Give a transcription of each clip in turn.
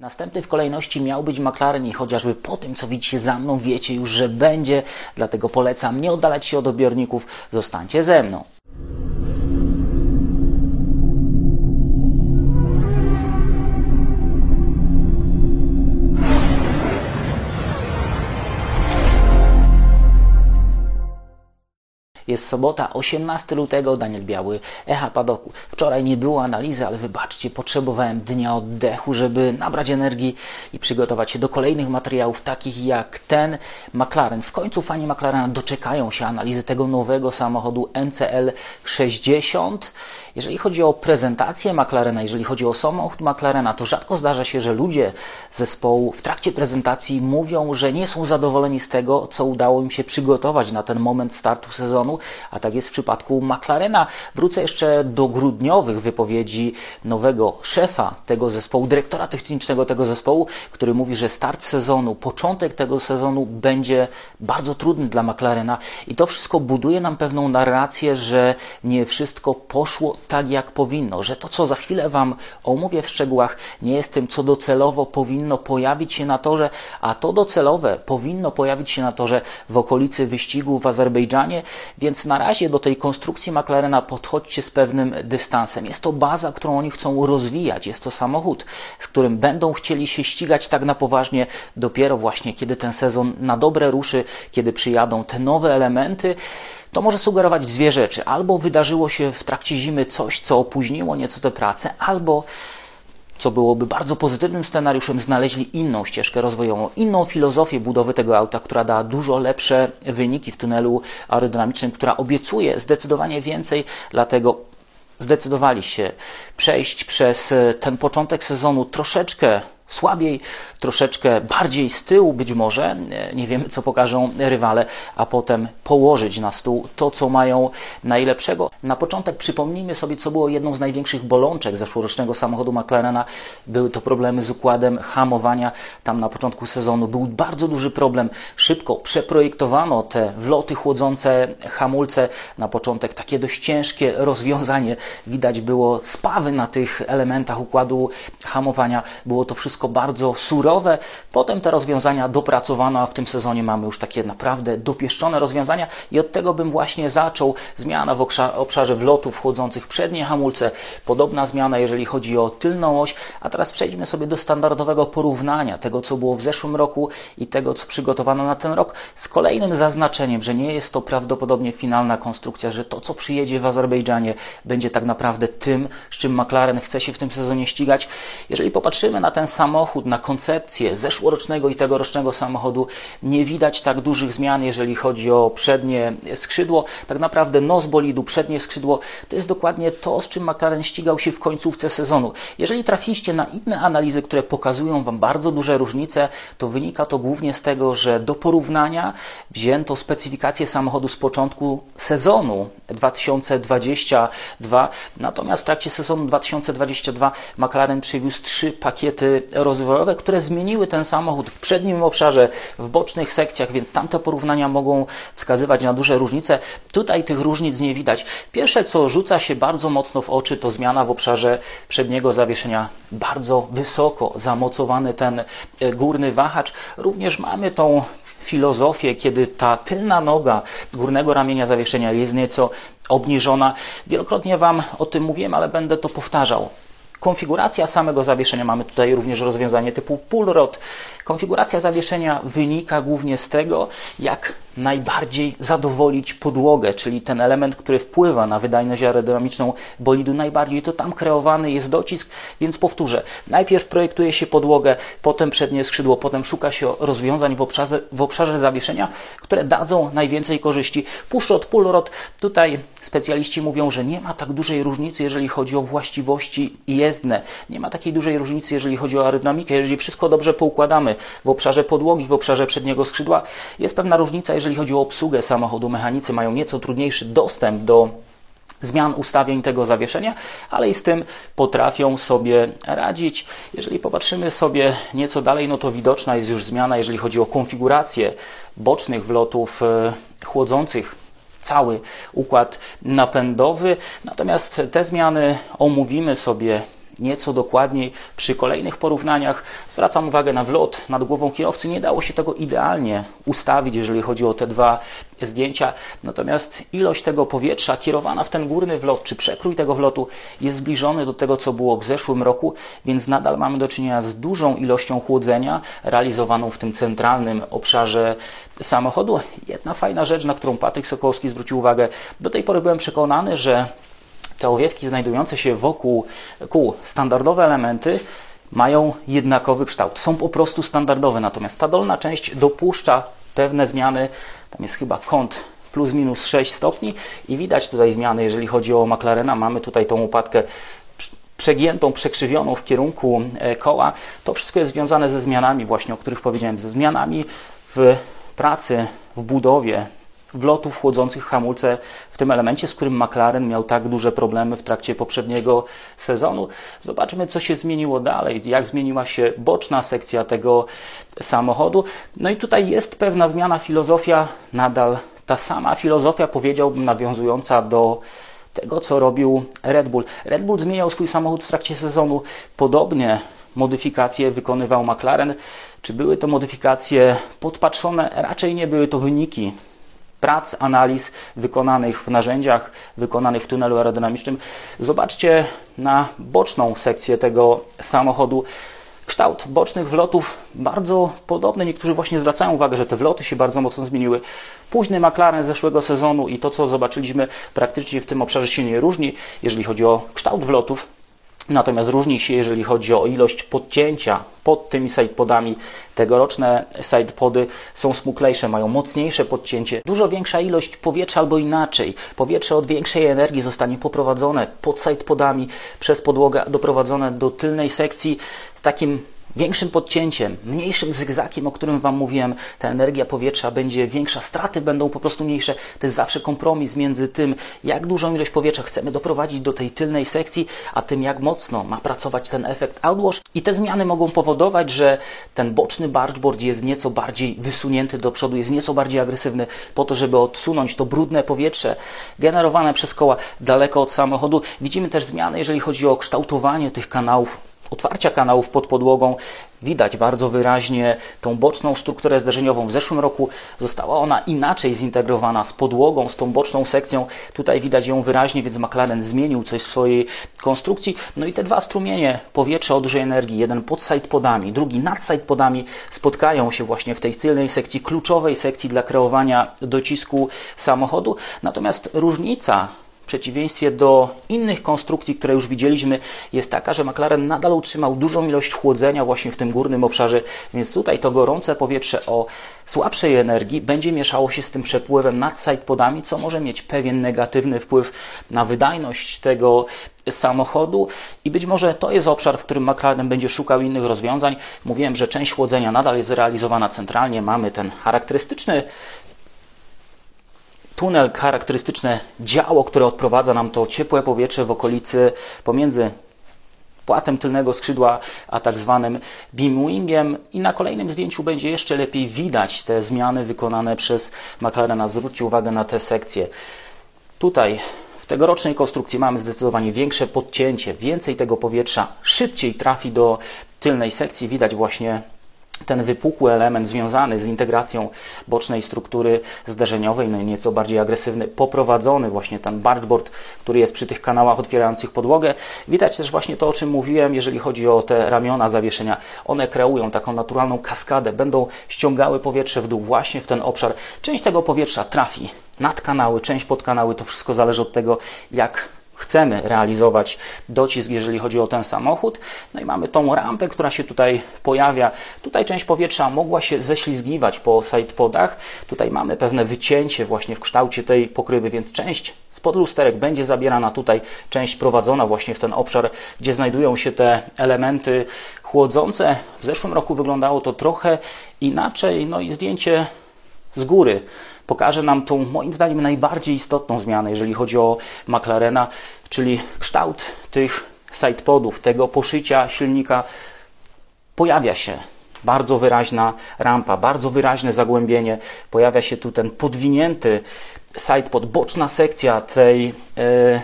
Następny w kolejności miał być McLaren i chociażby po tym, co widzicie za mną, wiecie już, że będzie, dlatego polecam nie oddalać się od odbiorników, zostańcie ze mną. Jest sobota, 18 lutego, Daniel Biały, Echa Padoku. Wczoraj nie było analizy, ale wybaczcie, potrzebowałem dnia oddechu, żeby nabrać energii i przygotować się do kolejnych materiałów, takich jak ten McLaren. W końcu fani McLarena doczekają się analizy tego nowego samochodu NCL 60. Jeżeli chodzi o prezentację McLarena, jeżeli chodzi o samochód McLarena, to rzadko zdarza się, że ludzie zespołu w trakcie prezentacji mówią, że nie są zadowoleni z tego, co udało im się przygotować na ten moment startu sezonu a tak jest w przypadku McLarena. Wrócę jeszcze do grudniowych wypowiedzi nowego szefa tego zespołu, dyrektora technicznego tego zespołu, który mówi, że start sezonu, początek tego sezonu będzie bardzo trudny dla McLarena i to wszystko buduje nam pewną narrację, że nie wszystko poszło tak, jak powinno, że to, co za chwilę Wam omówię w szczegółach, nie jest tym, co docelowo powinno pojawić się na torze, a to docelowe powinno pojawić się na torze w okolicy wyścigu w Azerbejdżanie, więc na razie do tej konstrukcji McLarena podchodźcie z pewnym dystansem. Jest to baza, którą oni chcą rozwijać. Jest to samochód, z którym będą chcieli się ścigać tak na poważnie dopiero właśnie, kiedy ten sezon na dobre ruszy, kiedy przyjadą te nowe elementy. To może sugerować dwie rzeczy. Albo wydarzyło się w trakcie zimy coś, co opóźniło nieco tę pracę, albo co byłoby bardzo pozytywnym scenariuszem, znaleźli inną ścieżkę rozwojową, inną filozofię budowy tego auta, która da dużo lepsze wyniki w tunelu aerodynamicznym, która obiecuje zdecydowanie więcej, dlatego zdecydowali się przejść przez ten początek sezonu troszeczkę słabiej, troszeczkę bardziej z tyłu być może, nie wiemy co pokażą rywale, a potem położyć na stół to, co mają najlepszego. Na początek przypomnijmy sobie, co było jedną z największych bolączek zeszłorocznego samochodu McLarena. Były to problemy z układem hamowania. Tam na początku sezonu był bardzo duży problem. Szybko przeprojektowano te wloty chłodzące hamulce. Na początek takie dość ciężkie rozwiązanie. Widać było spawy na tych elementach układu hamowania. Było to wszystko bardzo surowe. Potem te rozwiązania dopracowano, a w tym sezonie mamy już takie naprawdę dopieszczone rozwiązania i od tego bym właśnie zaczął. Zmiana w obszarze wlotów wchodzących przednie hamulce, podobna zmiana jeżeli chodzi o tylną oś, a teraz przejdźmy sobie do standardowego porównania tego, co było w zeszłym roku i tego, co przygotowano na ten rok, z kolejnym zaznaczeniem, że nie jest to prawdopodobnie finalna konstrukcja, że to, co przyjedzie w Azerbejdżanie, będzie tak naprawdę tym, z czym McLaren chce się w tym sezonie ścigać. Jeżeli popatrzymy na ten samochód, na koncepcję zeszłorocznego i tegorocznego samochodu, nie widać tak dużych zmian, jeżeli chodzi o przednie skrzydło. Tak naprawdę nos bolidu, przednie skrzydło, to jest dokładnie to, z czym McLaren ścigał się w końcówce sezonu. Jeżeli trafiliście na inne analizy, które pokazują Wam bardzo duże różnice, to wynika to głównie z tego, że do porównania wzięto specyfikację samochodu z początku sezonu 2022, natomiast w trakcie sezonu 2022 McLaren przywiózł trzy pakiety rozwojowe, które zmieniły ten samochód w przednim obszarze, w bocznych sekcjach, więc tamte porównania mogą wskazywać na duże różnice. Tutaj tych różnic nie widać. Pierwsze, co rzuca się bardzo mocno w oczy, to zmiana w obszarze przedniego zawieszenia. Bardzo wysoko zamocowany ten e, górny wahacz. Również mamy tą filozofię, kiedy ta tylna noga górnego ramienia zawieszenia jest nieco obniżona. Wielokrotnie Wam o tym mówiłem, ale będę to powtarzał. Konfiguracja samego zawieszenia, mamy tutaj również rozwiązanie typu pull rod. Konfiguracja zawieszenia wynika głównie z tego, jak najbardziej zadowolić podłogę, czyli ten element, który wpływa na wydajność aerodynamiczną bolidu. Najbardziej, to tam kreowany jest docisk, więc powtórzę, najpierw projektuje się podłogę, potem przednie skrzydło, potem szuka się rozwiązań w obszarze, w obszarze zawieszenia, które dadzą najwięcej korzyści. Push-rod, pull-rod, tutaj specjaliści mówią, że nie ma tak dużej różnicy, jeżeli chodzi o właściwości jezdne, nie ma takiej dużej różnicy, jeżeli chodzi o aerodynamikę, jeżeli wszystko dobrze poukładamy w obszarze podłogi, w obszarze przedniego skrzydła, jest pewna różnica, jeżeli chodzi o obsługę samochodu, mechanicy mają nieco trudniejszy dostęp do zmian ustawień tego zawieszenia, ale i z tym potrafią sobie radzić. Jeżeli popatrzymy sobie nieco dalej, no to widoczna jest już zmiana, jeżeli chodzi o konfigurację bocznych wlotów e, chłodzących cały układ napędowy. Natomiast te zmiany omówimy sobie nieco dokładniej przy kolejnych porównaniach. Zwracam uwagę na wlot nad głową kierowcy. Nie dało się tego idealnie ustawić, jeżeli chodzi o te dwa zdjęcia. Natomiast ilość tego powietrza kierowana w ten górny wlot, czy przekrój tego wlotu jest zbliżony do tego, co było w zeszłym roku, więc nadal mamy do czynienia z dużą ilością chłodzenia realizowaną w tym centralnym obszarze samochodu. Jedna fajna rzecz, na którą Patryk Sokołowski zwrócił uwagę, do tej pory byłem przekonany, że te owiewki znajdujące się wokół kół, standardowe elementy, mają jednakowy kształt. Są po prostu standardowe, natomiast ta dolna część dopuszcza pewne zmiany. Tam jest chyba kąt plus minus 6 stopni i widać tutaj zmiany, jeżeli chodzi o McLarena. Mamy tutaj tą łopatkę przegiętą, przekrzywioną w kierunku e, koła. To wszystko jest związane ze zmianami właśnie, o których powiedziałem, ze zmianami w pracy, w budowie wlotów chłodzących hamulce w tym elemencie, z którym McLaren miał tak duże problemy w trakcie poprzedniego sezonu. Zobaczmy, co się zmieniło dalej, jak zmieniła się boczna sekcja tego samochodu. No i tutaj jest pewna zmiana, filozofia nadal ta sama filozofia, powiedziałbym, nawiązująca do tego, co robił Red Bull. Red Bull zmieniał swój samochód w trakcie sezonu. Podobnie modyfikacje wykonywał McLaren. Czy były to modyfikacje podpatrzone? Raczej nie były to wyniki prac, analiz wykonanych w narzędziach, wykonanych w tunelu aerodynamicznym. Zobaczcie na boczną sekcję tego samochodu. Kształt bocznych wlotów bardzo podobny. Niektórzy właśnie zwracają uwagę, że te wloty się bardzo mocno zmieniły. Późny McLaren z zeszłego sezonu i to, co zobaczyliśmy, praktycznie w tym obszarze się nie różni, jeżeli chodzi o kształt wlotów. Natomiast różni się, jeżeli chodzi o ilość podcięcia pod tymi sidepodami. Tegoroczne sidepody są smuklejsze, mają mocniejsze podcięcie, dużo większa ilość powietrza albo inaczej. Powietrze od większej energii zostanie poprowadzone pod sidepodami przez podłogę, doprowadzone do tylnej sekcji z takim większym podcięciem, mniejszym zygzakiem, o którym Wam mówiłem, ta energia powietrza będzie większa, straty będą po prostu mniejsze. To jest zawsze kompromis między tym, jak dużą ilość powietrza chcemy doprowadzić do tej tylnej sekcji, a tym, jak mocno ma pracować ten efekt outwash. I te zmiany mogą powodować, że ten boczny bargeboard jest nieco bardziej wysunięty do przodu, jest nieco bardziej agresywny, po to, żeby odsunąć to brudne powietrze generowane przez koła daleko od samochodu. Widzimy też zmiany, jeżeli chodzi o kształtowanie tych kanałów otwarcia kanałów pod podłogą widać bardzo wyraźnie tą boczną strukturę zderzeniową. W zeszłym roku została ona inaczej zintegrowana z podłogą, z tą boczną sekcją. Tutaj widać ją wyraźnie, więc McLaren zmienił coś w swojej konstrukcji. No i te dwa strumienie powietrza o dużej energii, jeden pod side podami, drugi nad side podami, spotkają się właśnie w tej tylnej sekcji, kluczowej sekcji dla kreowania docisku samochodu. Natomiast różnica przeciwieństwie do innych konstrukcji, które już widzieliśmy, jest taka, że McLaren nadal utrzymał dużą ilość chłodzenia właśnie w tym górnym obszarze, więc tutaj to gorące powietrze o słabszej energii będzie mieszało się z tym przepływem nad sidepodami, co może mieć pewien negatywny wpływ na wydajność tego samochodu i być może to jest obszar, w którym McLaren będzie szukał innych rozwiązań. Mówiłem, że część chłodzenia nadal jest realizowana centralnie. Mamy ten charakterystyczny tunel, charakterystyczne działo, które odprowadza nam to ciepłe powietrze w okolicy pomiędzy płatem tylnego skrzydła, a tak zwanym beamwingiem i na kolejnym zdjęciu będzie jeszcze lepiej widać te zmiany wykonane przez McLarena. Zwróćcie uwagę na te sekcje. Tutaj w tegorocznej konstrukcji mamy zdecydowanie większe podcięcie, więcej tego powietrza szybciej trafi do tylnej sekcji. Widać właśnie ten wypukły element związany z integracją bocznej struktury zderzeniowej, no i nieco bardziej agresywny, poprowadzony właśnie ten bargeboard, który jest przy tych kanałach otwierających podłogę. Widać też właśnie to, o czym mówiłem, jeżeli chodzi o te ramiona zawieszenia. One kreują taką naturalną kaskadę, będą ściągały powietrze w dół właśnie w ten obszar. Część tego powietrza trafi nad kanały, część pod kanały, to wszystko zależy od tego, jak chcemy realizować docisk, jeżeli chodzi o ten samochód. No i mamy tą rampę, która się tutaj pojawia. Tutaj część powietrza mogła się ześlizgiwać po sidepodach. Tutaj mamy pewne wycięcie właśnie w kształcie tej pokrywy, więc część spod lusterek będzie zabierana tutaj, część prowadzona właśnie w ten obszar, gdzie znajdują się te elementy chłodzące. W zeszłym roku wyglądało to trochę inaczej, no i zdjęcie z góry pokaże nam tą, moim zdaniem, najbardziej istotną zmianę, jeżeli chodzi o McLarena, czyli kształt tych sidepodów, tego poszycia silnika pojawia się bardzo wyraźna rampa, bardzo wyraźne zagłębienie. Pojawia się tu ten podwinięty sidepod, boczna sekcja tej, e,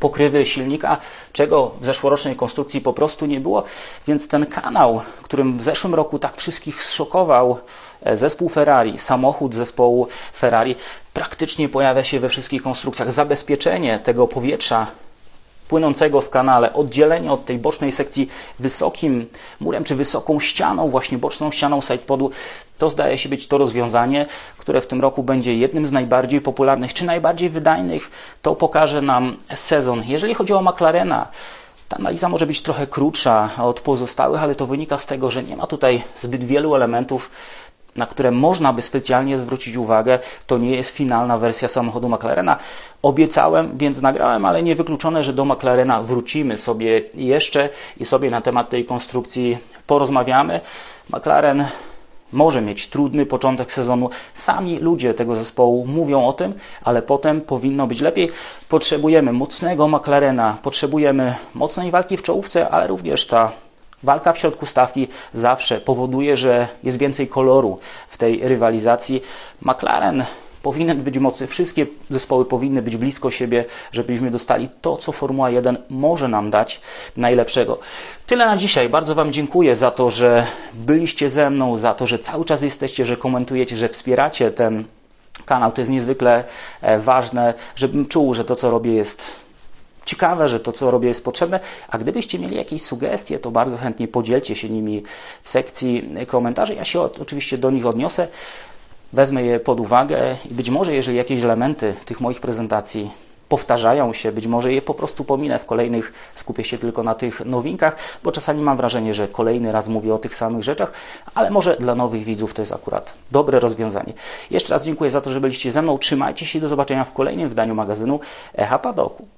pokrywy silnika, czego w zeszłorocznej konstrukcji po prostu nie było. Więc ten kanał, którym w zeszłym roku tak wszystkich zszokował zespół Ferrari, samochód zespołu Ferrari, praktycznie pojawia się we wszystkich konstrukcjach. Zabezpieczenie tego powietrza płynącego w kanale, oddzielenie od tej bocznej sekcji wysokim murem czy wysoką ścianą, właśnie boczną ścianą sidepodu, to zdaje się być to rozwiązanie, które w tym roku będzie jednym z najbardziej popularnych czy najbardziej wydajnych. To pokaże nam sezon. Jeżeli chodzi o McLarena, ta analiza może być trochę krótsza od pozostałych, ale to wynika z tego, że nie ma tutaj zbyt wielu elementów, na które można by specjalnie zwrócić uwagę, to nie jest finalna wersja samochodu McLarena. Obiecałem, więc nagrałem, ale niewykluczone, że do McLarena wrócimy sobie jeszcze i sobie na temat tej konstrukcji porozmawiamy. McLaren może mieć trudny początek sezonu. Sami ludzie tego zespołu mówią o tym, ale potem powinno być lepiej. Potrzebujemy mocnego McLarena, potrzebujemy mocnej walki w czołówce, ale również ta Walka w środku stawki zawsze powoduje, że jest więcej koloru w tej rywalizacji. McLaren powinien być mocny, wszystkie zespoły powinny być blisko siebie, żebyśmy dostali to, co Formuła 1 może nam dać najlepszego. Tyle na dzisiaj. Bardzo Wam dziękuję za to, że byliście ze mną, za to, że cały czas jesteście, że komentujecie, że wspieracie ten kanał. To jest niezwykle e, ważne, żebym czuł, że to, co robię, jest ciekawe, że to, co robię, jest potrzebne. A gdybyście mieli jakieś sugestie, to bardzo chętnie podzielcie się nimi w sekcji komentarzy. Ja się oczywiście do nich odniosę, wezmę je pod uwagę i być może, jeżeli jakieś elementy tych moich prezentacji powtarzają się, być może je po prostu pominę w kolejnych, skupię się tylko na tych nowinkach, bo czasami mam wrażenie, że kolejny raz mówię o tych samych rzeczach, ale może dla nowych widzów to jest akurat dobre rozwiązanie. Jeszcze raz dziękuję za to, że byliście ze mną. Trzymajcie się i do zobaczenia w kolejnym wydaniu magazynu Echa Padoku.